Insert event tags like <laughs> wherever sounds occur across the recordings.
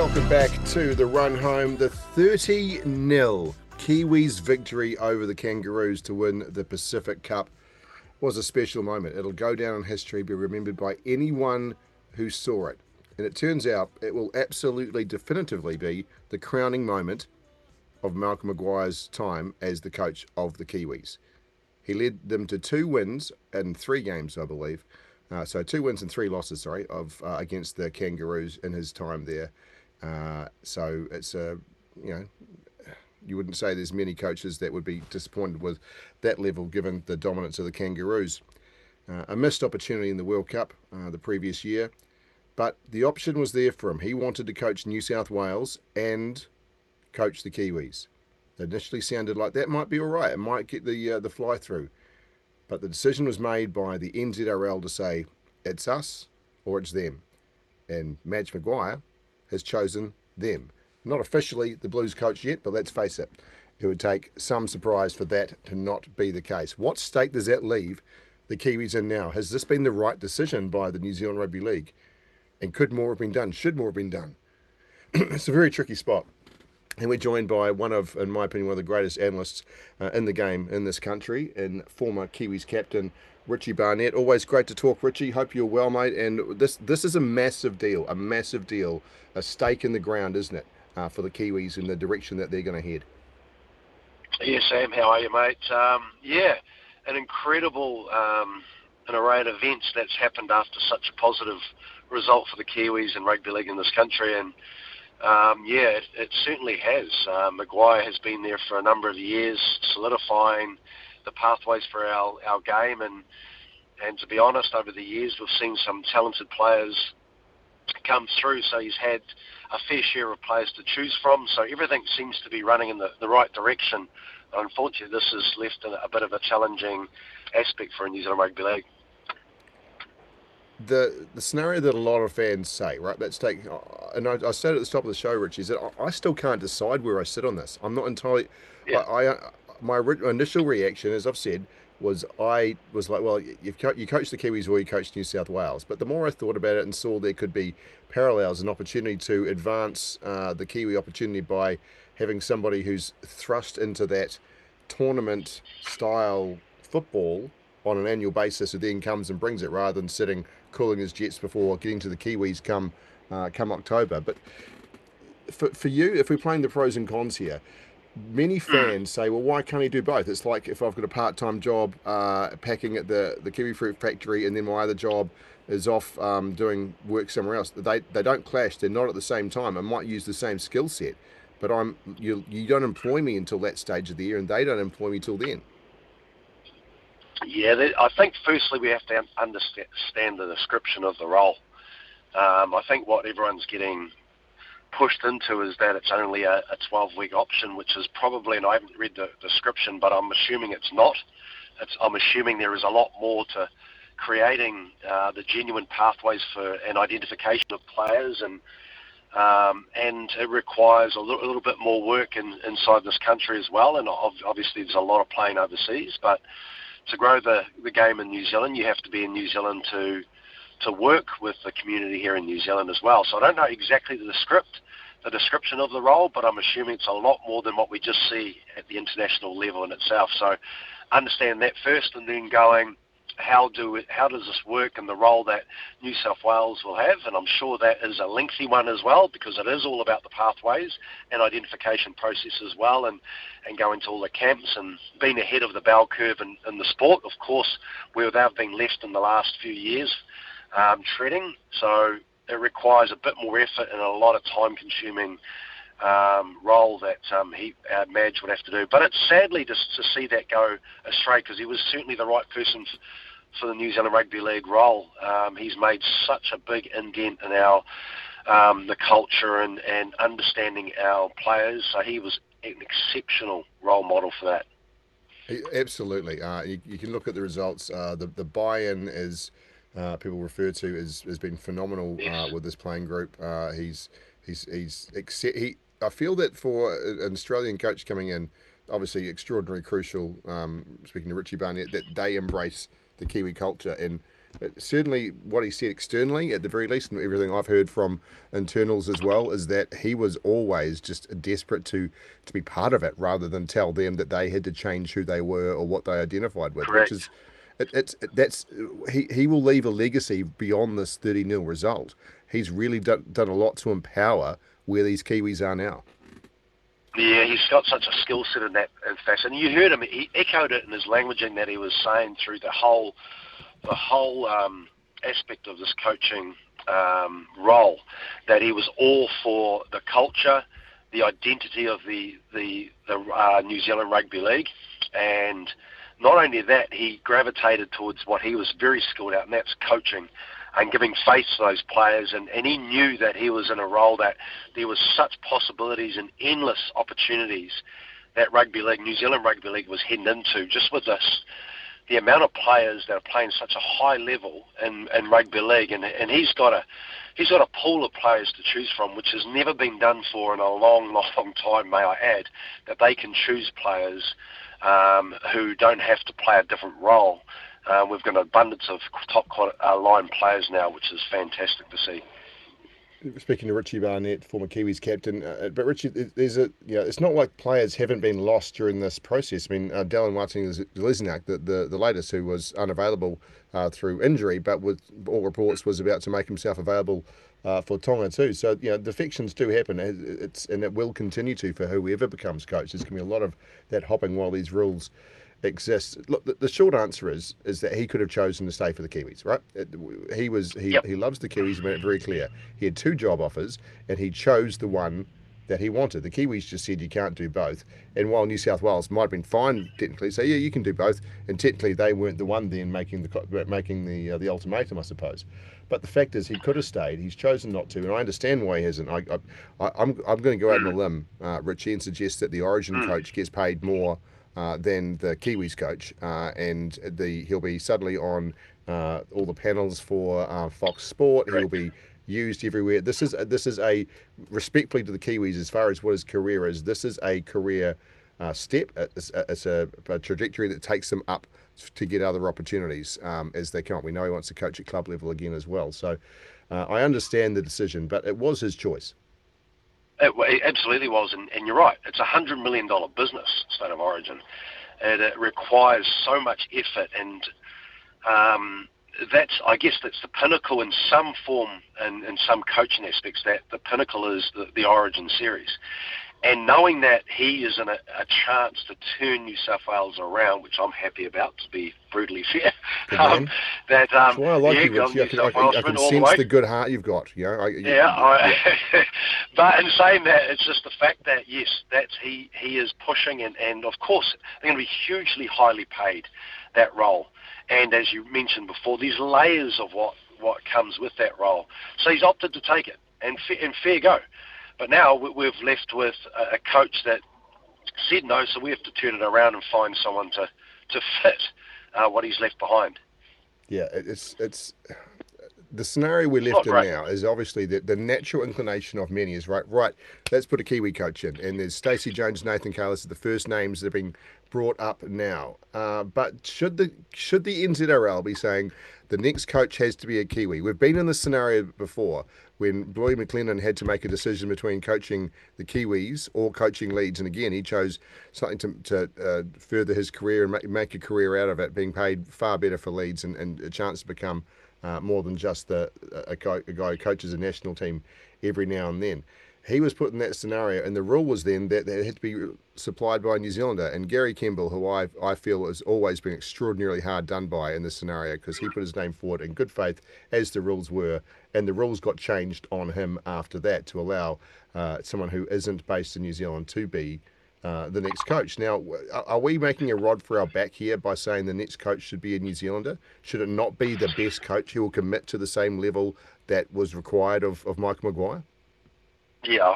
Welcome back to the run home. The 30 0 Kiwis victory over the Kangaroos to win the Pacific Cup was a special moment. It'll go down in history, be remembered by anyone who saw it. And it turns out it will absolutely definitively be the crowning moment of Malcolm Maguire's time as the coach of the Kiwis. He led them to two wins in three games, I believe. Uh, so two wins and three losses, sorry, of uh, against the Kangaroos in his time there. Uh, so it's a, you know, you wouldn't say there's many coaches that would be disappointed with that level given the dominance of the Kangaroos. Uh, a missed opportunity in the World Cup uh, the previous year, but the option was there for him. He wanted to coach New South Wales and coach the Kiwis. It initially sounded like that might be all right. It might get the uh, the fly through, but the decision was made by the NZRL to say it's us or it's them, and Madge Maguire has chosen them. Not officially the Blues coach yet, but let's face it, it would take some surprise for that to not be the case. What state does that leave the Kiwis in now? Has this been the right decision by the New Zealand Rugby League? And could more have been done? Should more have been done? <clears throat> it's a very tricky spot. And we're joined by one of, in my opinion, one of the greatest analysts uh, in the game in this country, and former Kiwis captain Richie Barnett. Always great to talk, Richie. Hope you're well, mate. And this this is a massive deal, a massive deal, a stake in the ground, isn't it, uh, for the Kiwis in the direction that they're going to head. Yeah, Sam, how are you, mate? Um, yeah, an incredible um, an array of events that's happened after such a positive result for the Kiwis and rugby league in this country, and um, yeah, it, it, certainly has. Uh, Maguire has been there for a number of years, solidifying the pathways for our, our game. And, and to be honest, over the years, we've seen some talented players come through. So he's had a fair share of players to choose from. So everything seems to be running in the, the right direction. Unfortunately, this has left a, a bit of a challenging aspect for New Zealand Rugby League the the scenario that a lot of fans say, right? Let's take, and I, I said at the top of the show, Richie, is that I, I still can't decide where I sit on this. I'm not entirely. Yeah. I, I my initial reaction, as I've said, was I was like, well, you co- you coach the Kiwis or you coach New South Wales. But the more I thought about it and saw there could be parallels, and opportunity to advance uh, the Kiwi opportunity by having somebody who's thrust into that tournament style football on an annual basis who then comes and brings it rather than sitting cooling his jets before getting to the Kiwis come uh, come October. But for, for you, if we're playing the pros and cons here, many hmm. fans say, well, why can't he do both? It's like if I've got a part time job uh, packing at the, the kiwi fruit factory and then my other job is off um, doing work somewhere else. They, they don't clash, they're not at the same time. I might use the same skill set, but I'm you, you don't employ me until that stage of the year and they don't employ me till then. Yeah, I think firstly we have to understand the description of the role. Um, I think what everyone's getting pushed into is that it's only a, a 12 week option, which is probably, and I haven't read the description, but I'm assuming it's not. It's, I'm assuming there is a lot more to creating uh, the genuine pathways for an identification of players and um, and it requires a little, a little, bit more work in, inside this country as well. And obviously, there's a lot of playing overseas. But to grow the, the game in New Zealand, you have to be in New Zealand to to work with the community here in New Zealand as well. So I don't know exactly the script, the description of the role, but I'm assuming it's a lot more than what we just see at the international level in itself. So understand that first, and then going, how do it, how does this work and the role that New South Wales will have? And I'm sure that is a lengthy one as well because it is all about the pathways and identification process as well, and and going to all the camps and being ahead of the bell curve in, in the sport, of course, where they've been left in the last few years um, treading. So it requires a bit more effort and a lot of time consuming um, role that um, he uh, Madge would have to do. But it's sadly just to see that go astray because he was certainly the right person f- for the New Zealand Rugby League role. Um, he's made such a big indent in our um, the culture and, and understanding our players. So he was an exceptional role model for that. Absolutely. Uh, you, you, can look at the results. Uh, the, the buy-in is uh, people refer to as has been phenomenal uh, with this playing group. Uh, he's he's he's he. I feel that for an Australian coach coming in, obviously extraordinarily crucial. Um, speaking to Richie Barnett, that they embrace the Kiwi culture and certainly what he said externally, at the very least, and everything I've heard from internals as well, is that he was always just desperate to to be part of it, rather than tell them that they had to change who they were or what they identified with. Correct. Which is, it, it's it, that's he he will leave a legacy beyond this thirty 0 result. He's really done done a lot to empower where these Kiwis are now. Yeah, he's got such a skill set in that in fashion. You heard him; he echoed it in his languaging that he was saying through the whole the whole um, aspect of this coaching um, role that he was all for the culture, the identity of the the, the uh, New Zealand Rugby League, and not only that, he gravitated towards what he was very skilled at, and that's coaching and giving face to those players. And, and he knew that he was in a role that there was such possibilities and endless opportunities that rugby league, New Zealand rugby league, was heading into just with this the amount of players that are playing such a high level in, in rugby league, and, and he's got a he's got a pool of players to choose from, which has never been done for in a long, <laughs> long time, may I add, that they can choose players um, who don't have to play a different role. Uh, we've got an abundance of top uh, line players now, which is fantastic to see speaking to Richie Barnett, former Kiwis captain, uh, but Richie, there's a you know, it's not like players haven't been lost during this process. I mean, uh, Dallin Watene-Zelezniak, the, the the latest, who was unavailable uh, through injury, but with all reports was about to make himself available uh, for Tonga too. So you know, defections do happen. It's and it will continue to for whoever becomes coach. There's going to be a lot of that hopping while these rules exists. Look, the, the, short answer is is that he could have chosen to stay for the Kiwis, right? He was he, yep. he loves the Kiwis, made it very clear. He had two job offers, and he chose the one that he wanted. The Kiwis just said you can't do both. And while New South Wales might have been fine technically, say yeah you can do both, and technically they weren't the one then making the making the uh, the ultimatum, I suppose. But the fact is, he could have stayed. He's chosen not to, and I understand why he hasn't. I, I, I'm, I'm going to go out on a limb, uh, Richie, and suggest that the Origin hmm. coach gets paid more uh, than the Kiwis coach, uh, and the he'll be suddenly on uh, all the panels for uh, Fox Sport. He'll be used everywhere. This is this is a respectfully to the Kiwis as far as what his career is. This is a career uh, step. It's, it's a, a, trajectory that takes them up to get other opportunities um, as they come up. We know he wants to coach at club level again as well. So I understand the decision, but it was his choice. It, it absolutely was, and, and, you're right. It's a hundred million dollar business, State of Origin, and it requires so much effort, and um, that's I guess that's the pinnacle in some form, and in, in some coaching aspects. That the pinnacle is the, the Origin series, and knowing that he is in a, a, chance to turn New South Wales around, which I'm happy about, to be brutally fair. <laughs> Um, that um, That's why I like yeah, you, Richie. I can, I can, I can sense the, the, good heart you've got. You know, I, you, yeah, I, yeah. <laughs> but in saying that, it's just the fact that yes, that's he he is pushing, and and of course they're going to be hugely highly paid that role. And as you mentioned before, these layers of what what comes with that role. So he's opted to take it, and and fair go. But now we've left with a coach that said no, so we have to turn it around and find someone to to <laughs> fit uh, what he's left behind. Yeah, it's it's the scenario we're left in now is obviously that the natural inclination of many is right. Right, let's put a Kiwi coach in, and there's Stacey Jones, Nathan Cayless, the first names that are being brought up now. Uh, but should the should the NZRL be saying the next coach has to be a Kiwi? We've been in this scenario before when Roy McClennan had to make a decision between coaching the Kiwis or coaching Leeds, and again he chose something to, to uh, further his career and make, make, a career out of it, being paid far better for Leeds and, and a chance to become uh, more than just the, a, a, guy who coaches a national team every now and then. he was put in that scenario, and the rule was then that it had to be supplied by a New Zealander. And Gary Kemble, who I, I feel has always been extraordinarily hard done by in this scenario, because he put his name forward in good faith, as the rules were, and the rules got changed on him after that to allow uh, someone who isn't based in New Zealand to be uh, the next coach. Now, are we making a rod for our back here by saying the next coach should be a New Zealander? Should it not be the best coach who will commit to the same level that was required of, of Michael Maguire? Yeah,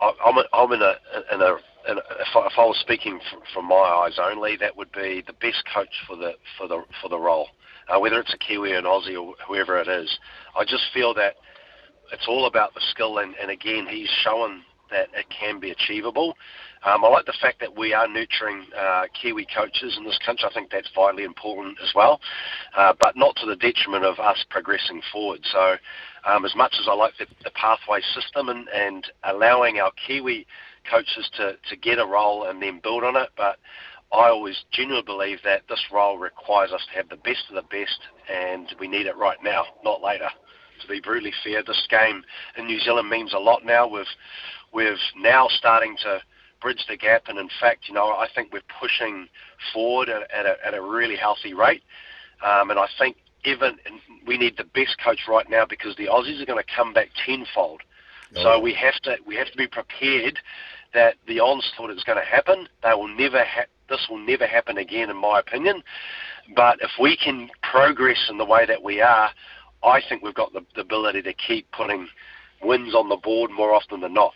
I'm, I'm in a, in a, in a if, I, if I was speaking from, from my eyes only, that would be the best coach for the for the for the role, uh, whether it's a Kiwi, an Aussie, or whoever it is. I just feel that it's all about the skill, and, and again, he's shown that it can be achievable. Um, I like the fact that we are nurturing uh, Kiwi coaches in this country. I think that's vitally important as well, uh, but not to the detriment of us progressing forward. So, um, as much as I like the, the pathway system and, and allowing our Kiwi coaches to, to get a role and then build on it, but I always genuinely believe that this role requires us to have the best of the best, and we need it right now, not later. To be brutally fair, this game in New Zealand means a lot now. We've we've now starting to bridge the gap. And in fact, you know, I think we're pushing forward at, at, a, at a really healthy rate. Um, and I think even we need the best coach right now because the Aussies are going to come back tenfold. Oh. So we have to we have to be prepared that the onslaught is going to happen. They will never ha- this will never happen again, in my opinion. But if we can progress in the way that we are, I think we've got the, the ability to keep putting wins on the board more often than not.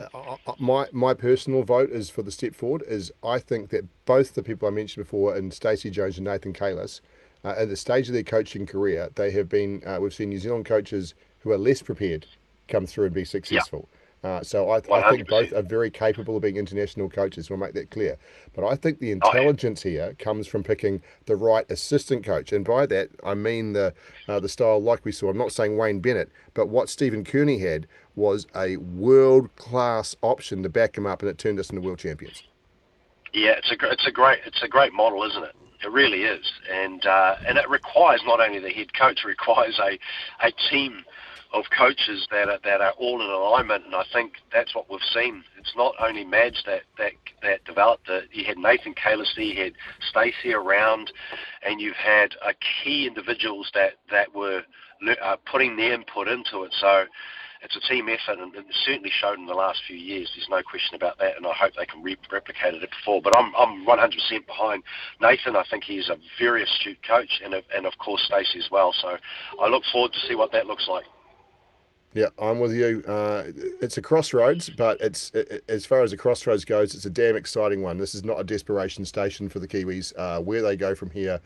Uh, uh, my my personal vote is for the step forward. Is I think that both the people I mentioned before, and Stacey Jones and Nathan Cayless, uh, at the stage of their coaching career, they have been. Uh, we've seen New Zealand coaches who are less prepared come through and be successful. Uh, so I, I, think both are very capable of being international coaches. We'll make that clear. But I think the intelligence oh, yeah. here comes from picking the right assistant coach, and by that I mean the uh, the style like we saw. I'm not saying Wayne Bennett, but what Stephen Kearney had was a world class option to back him up, and it turned us into world champions. Yeah, it's a it's a great it's a great model, isn't it? It really is, and uh, and it requires not only the head coach, it requires a a team of coaches that are, that are all in alignment, and I think that's what we've seen. It's not only Madge that that that developed it. You had Nathan Cayless, you had Stacey around, and you've had uh, key individuals that that were uh, putting their input into it. So it's a team effort, and it's certainly showed in the last few years. There's no question about that, and I hope they can re- replicate it before. But I'm I'm 100% behind Nathan. I think he's a very astute coach, and and of course Stacey as well. So I look forward to see what that looks like. Yeah, I'm with you. Uh, it's a crossroads, but it's it, as far as a crossroads goes, it's a damn exciting one. This is not a desperation station for the Kiwis. Uh, where they go from here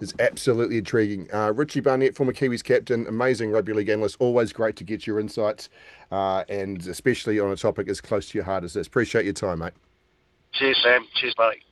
is absolutely intriguing. Uh, Richie Barnett, former Kiwis captain, amazing rugby league analyst. Always great to get your insights, uh, and especially on a topic as close to your heart as this. Appreciate your time, mate. Cheers, Sam. Cheers, buddy.